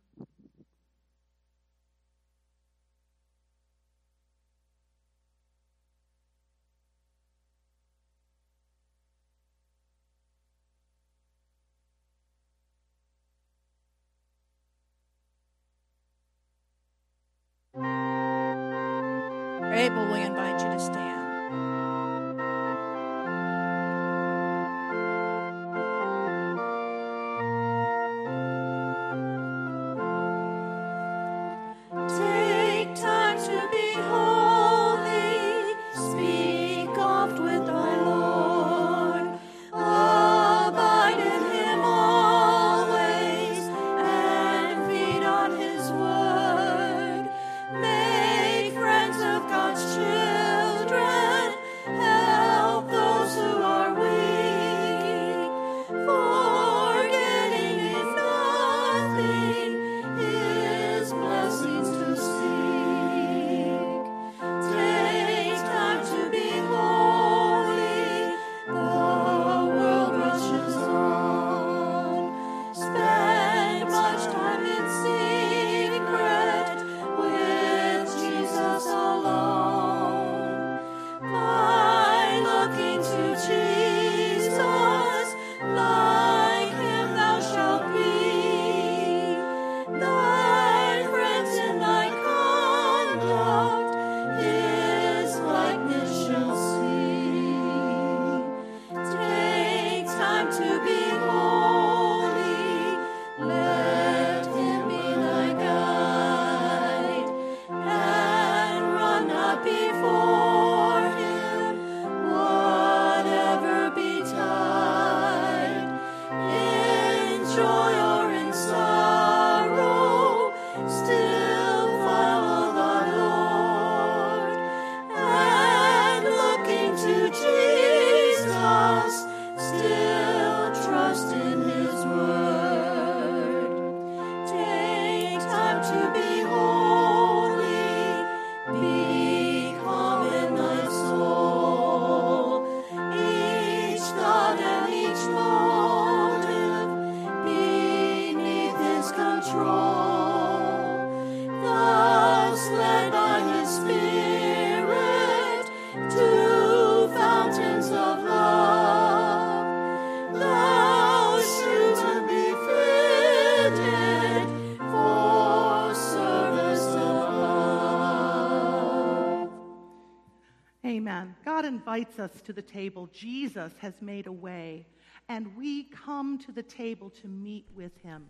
Invites us to the table. Jesus has made a way, and we come to the table to meet with him.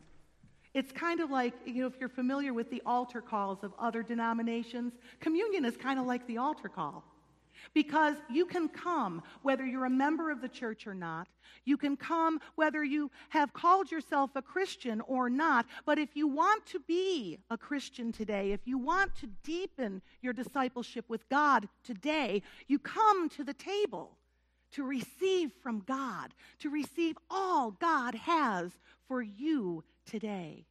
It's kind of like, you know, if you're familiar with the altar calls of other denominations, communion is kind of like the altar call. Because you can come whether you're a member of the church or not. You can come whether you have called yourself a Christian or not. But if you want to be a Christian today, if you want to deepen your discipleship with God today, you come to the table to receive from God, to receive all God has for you today.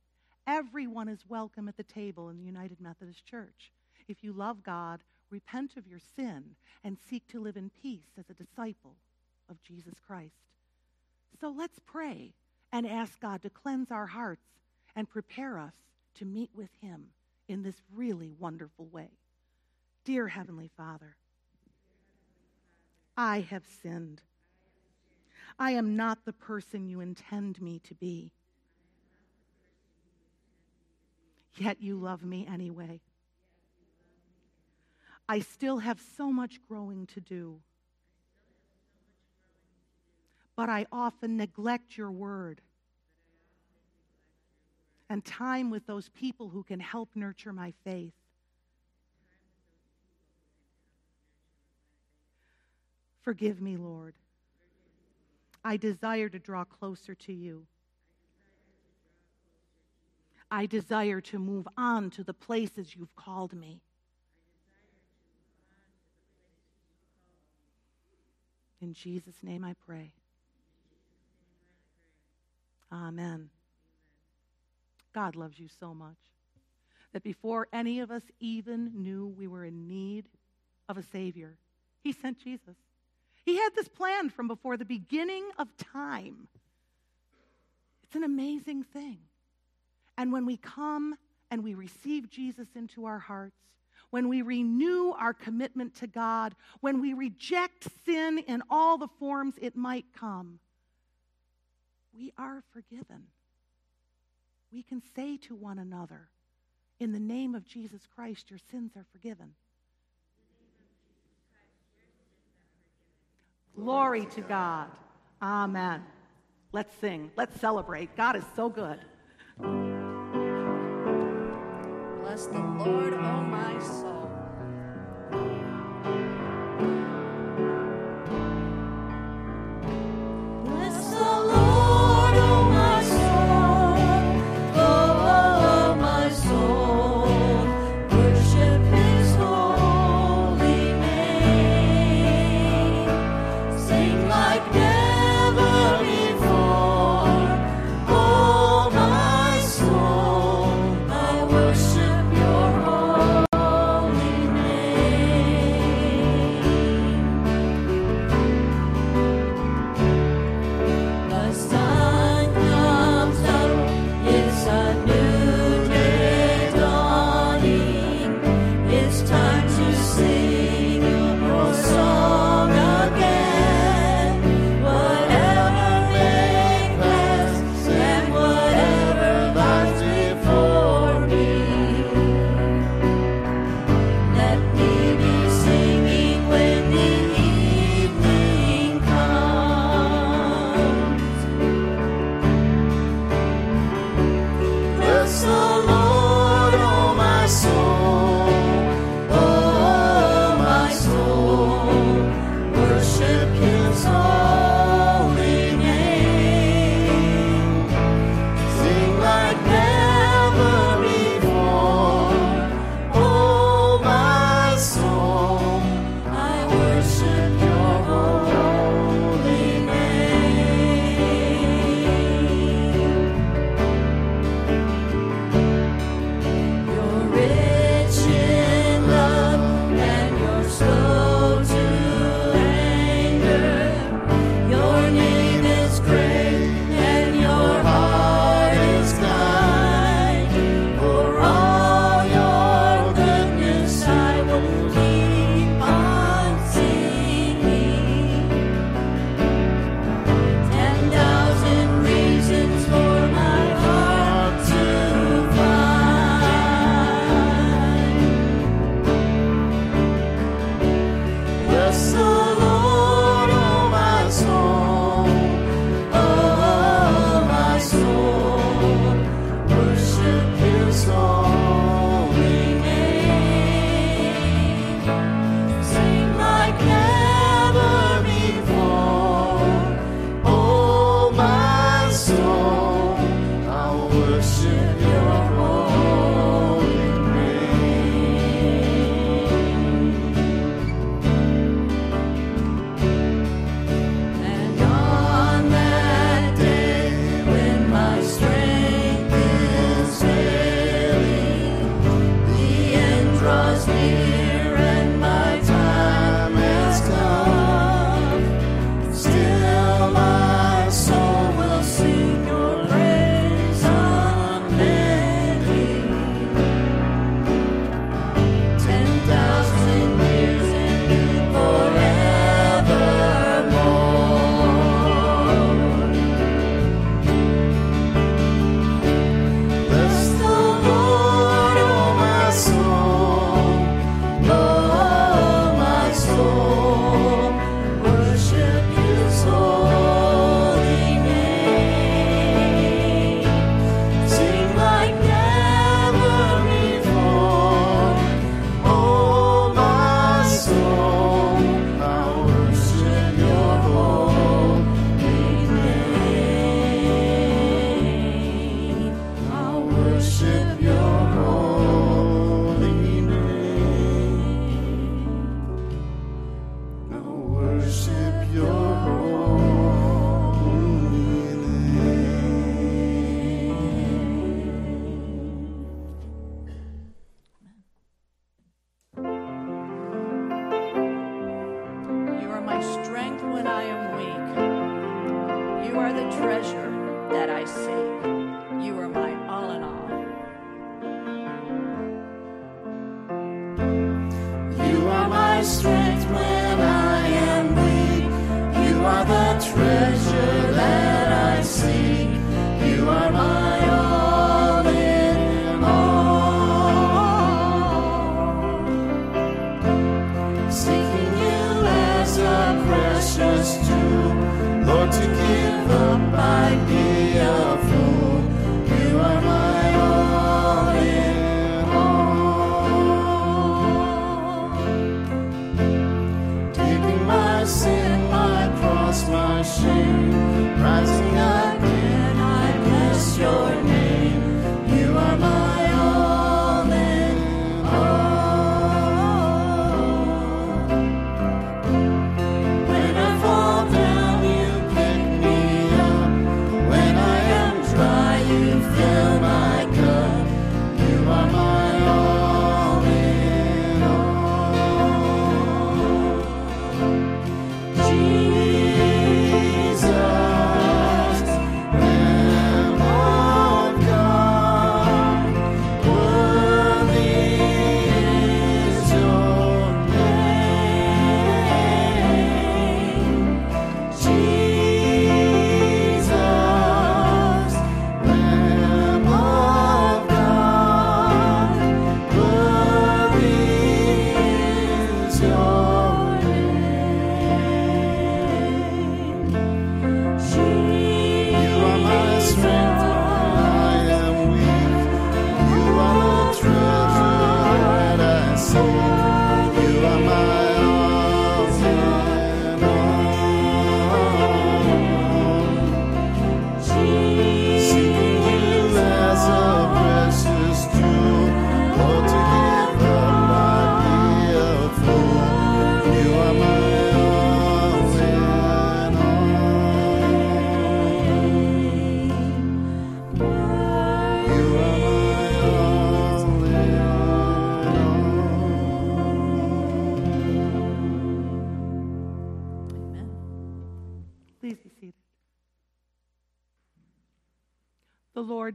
Everyone is welcome at the table in the United Methodist Church. If you love God, repent of your sin, and seek to live in peace as a disciple of Jesus Christ. So let's pray and ask God to cleanse our hearts and prepare us to meet with Him in this really wonderful way. Dear Heavenly Father, I have sinned. I am not the person you intend me to be. Yet you love me anyway. I still have so much growing to do. But I often neglect your word and time with those people who can help nurture my faith. Forgive me, Lord. I desire to draw closer to you. I desire to move on to the places you've called me. In Jesus' name I pray. Amen. God loves you so much that before any of us even knew we were in need of a Savior, He sent Jesus. He had this plan from before the beginning of time. It's an amazing thing. And when we come and we receive Jesus into our hearts, when we renew our commitment to God, when we reject sin in all the forms it might come, we are forgiven. We can say to one another, in the name of Jesus Christ, your sins are forgiven. Glory to God. Amen. Let's sing. Let's celebrate. God is so good. Bless the Lord.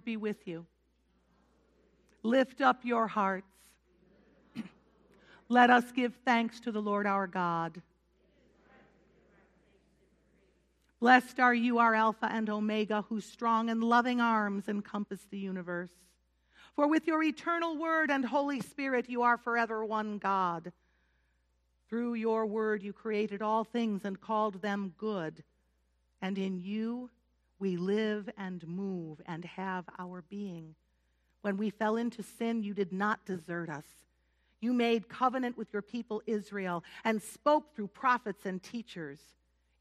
Be with you. Lift up your hearts. Let us give thanks to the Lord our God. Blessed are you, our Alpha and Omega, whose strong and loving arms encompass the universe. For with your eternal word and Holy Spirit, you are forever one God. Through your word, you created all things and called them good. And in you, we live and move and have our being. When we fell into sin, you did not desert us. You made covenant with your people Israel and spoke through prophets and teachers.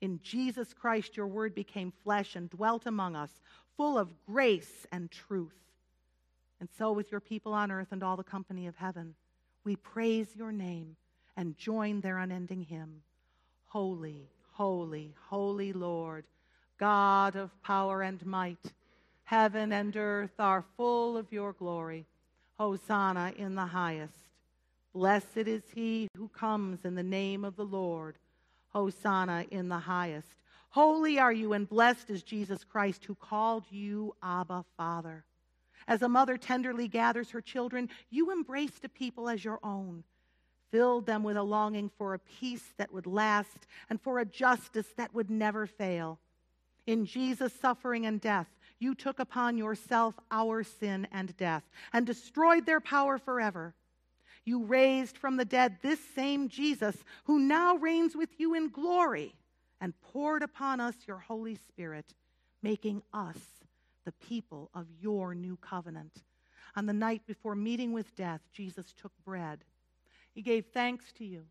In Jesus Christ, your word became flesh and dwelt among us, full of grace and truth. And so, with your people on earth and all the company of heaven, we praise your name and join their unending hymn Holy, holy, holy Lord, God of power and might. Heaven and earth are full of your glory. Hosanna in the highest. Blessed is he who comes in the name of the Lord. Hosanna in the highest. Holy are you, and blessed is Jesus Christ, who called you Abba, Father. As a mother tenderly gathers her children, you embraced a people as your own, filled them with a longing for a peace that would last and for a justice that would never fail. In Jesus' suffering and death, you took upon yourself our sin and death and destroyed their power forever. You raised from the dead this same Jesus who now reigns with you in glory and poured upon us your Holy Spirit, making us the people of your new covenant. On the night before meeting with death, Jesus took bread. He gave thanks to you,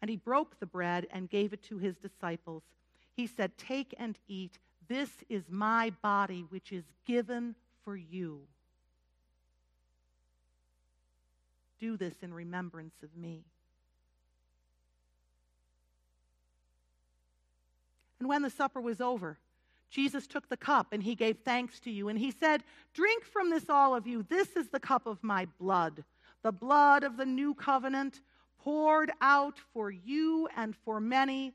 and he broke the bread and gave it to his disciples. He said, Take and eat. This is my body, which is given for you. Do this in remembrance of me. And when the supper was over, Jesus took the cup and he gave thanks to you. And he said, Drink from this, all of you. This is the cup of my blood, the blood of the new covenant, poured out for you and for many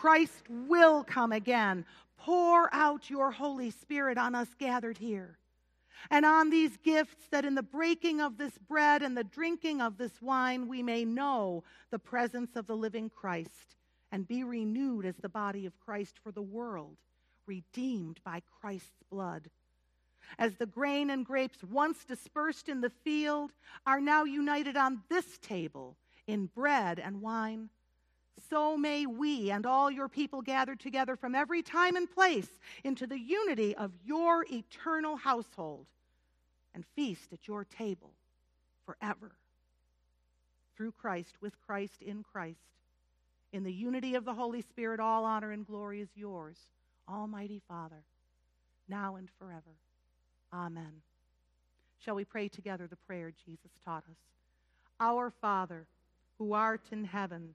Christ will come again. Pour out your Holy Spirit on us gathered here and on these gifts, that in the breaking of this bread and the drinking of this wine, we may know the presence of the living Christ and be renewed as the body of Christ for the world, redeemed by Christ's blood. As the grain and grapes once dispersed in the field are now united on this table in bread and wine, so may we and all your people gathered together from every time and place into the unity of your eternal household and feast at your table forever. Through Christ, with Christ, in Christ. In the unity of the Holy Spirit, all honor and glory is yours, Almighty Father, now and forever. Amen. Shall we pray together the prayer Jesus taught us? Our Father, who art in heaven,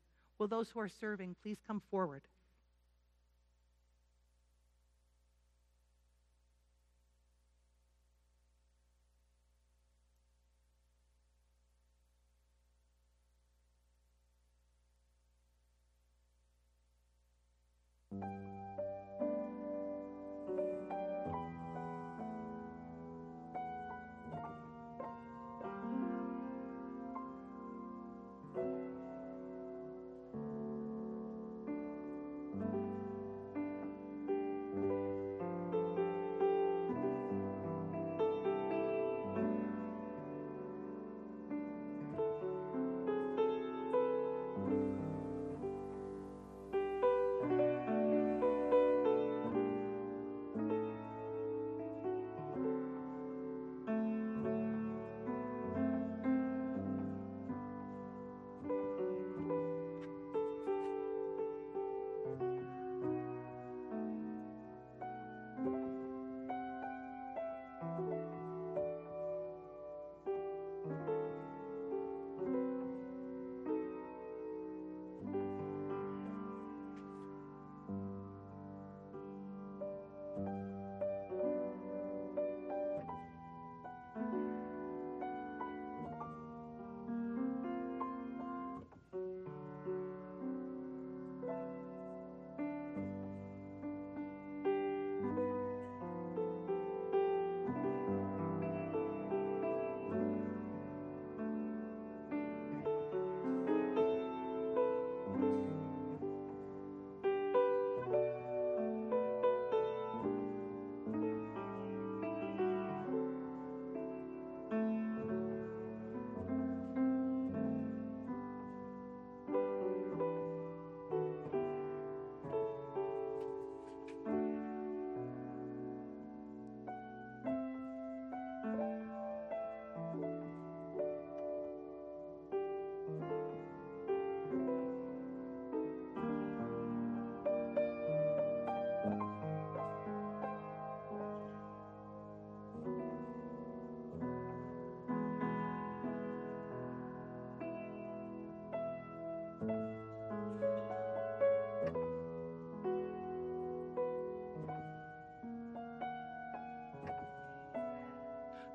Will those who are serving please come forward?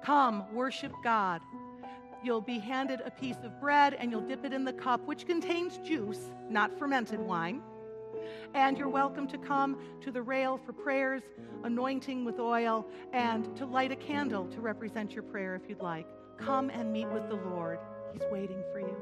Come, worship God. You'll be handed a piece of bread and you'll dip it in the cup, which contains juice, not fermented wine. And you're welcome to come to the rail for prayers, anointing with oil, and to light a candle to represent your prayer if you'd like. Come and meet with the Lord. He's waiting for you.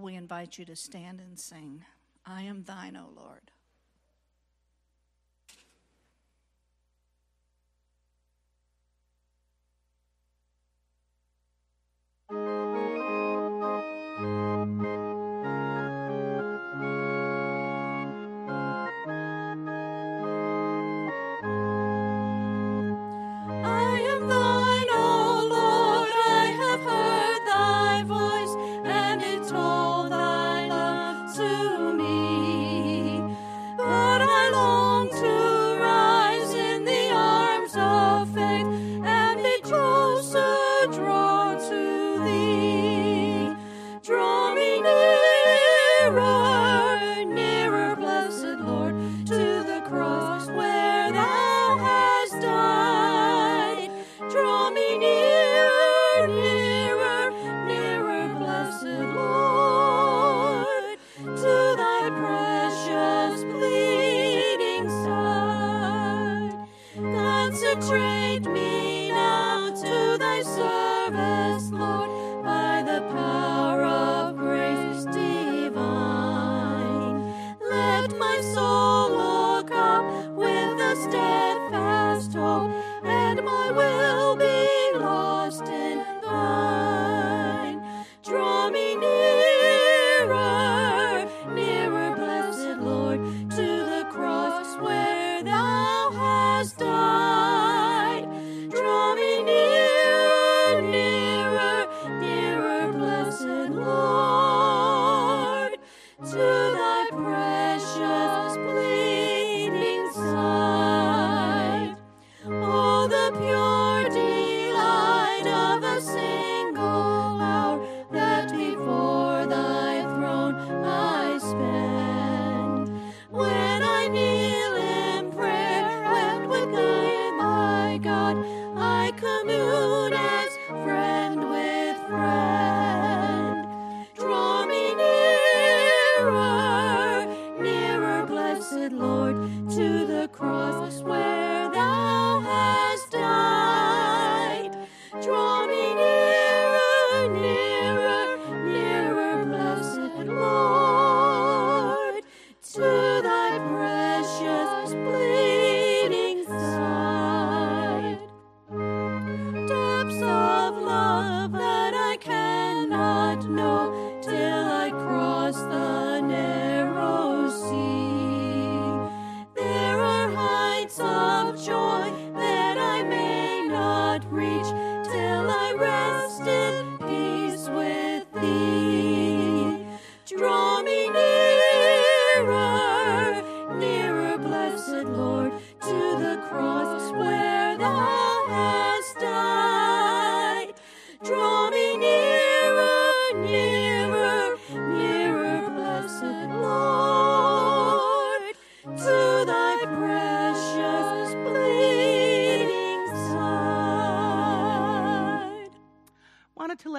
We invite you to stand and sing, I am thine, O Lord.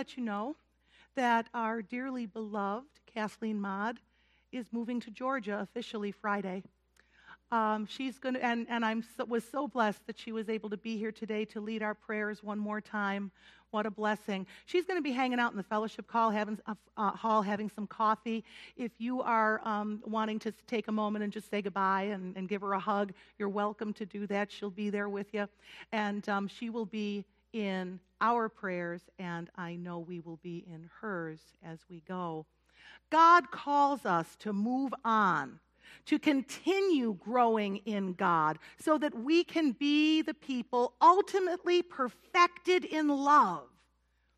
Let you know that our dearly beloved Kathleen Maud is moving to Georgia officially Friday. Um, she's going to, and, and I so, was so blessed that she was able to be here today to lead our prayers one more time. What a blessing. She's going to be hanging out in the fellowship hall having, uh, uh, hall, having some coffee. If you are um, wanting to take a moment and just say goodbye and, and give her a hug, you're welcome to do that. She'll be there with you. And um, she will be in our prayers, and I know we will be in hers as we go. God calls us to move on, to continue growing in God, so that we can be the people ultimately perfected in love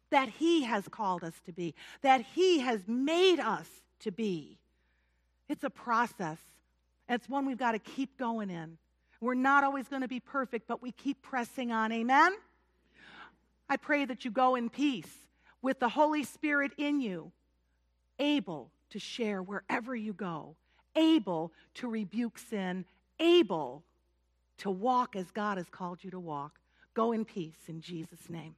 that He has called us to be, that He has made us to be. It's a process, it's one we've got to keep going in. We're not always going to be perfect, but we keep pressing on. Amen? I pray that you go in peace with the Holy Spirit in you, able to share wherever you go, able to rebuke sin, able to walk as God has called you to walk. Go in peace in Jesus' name.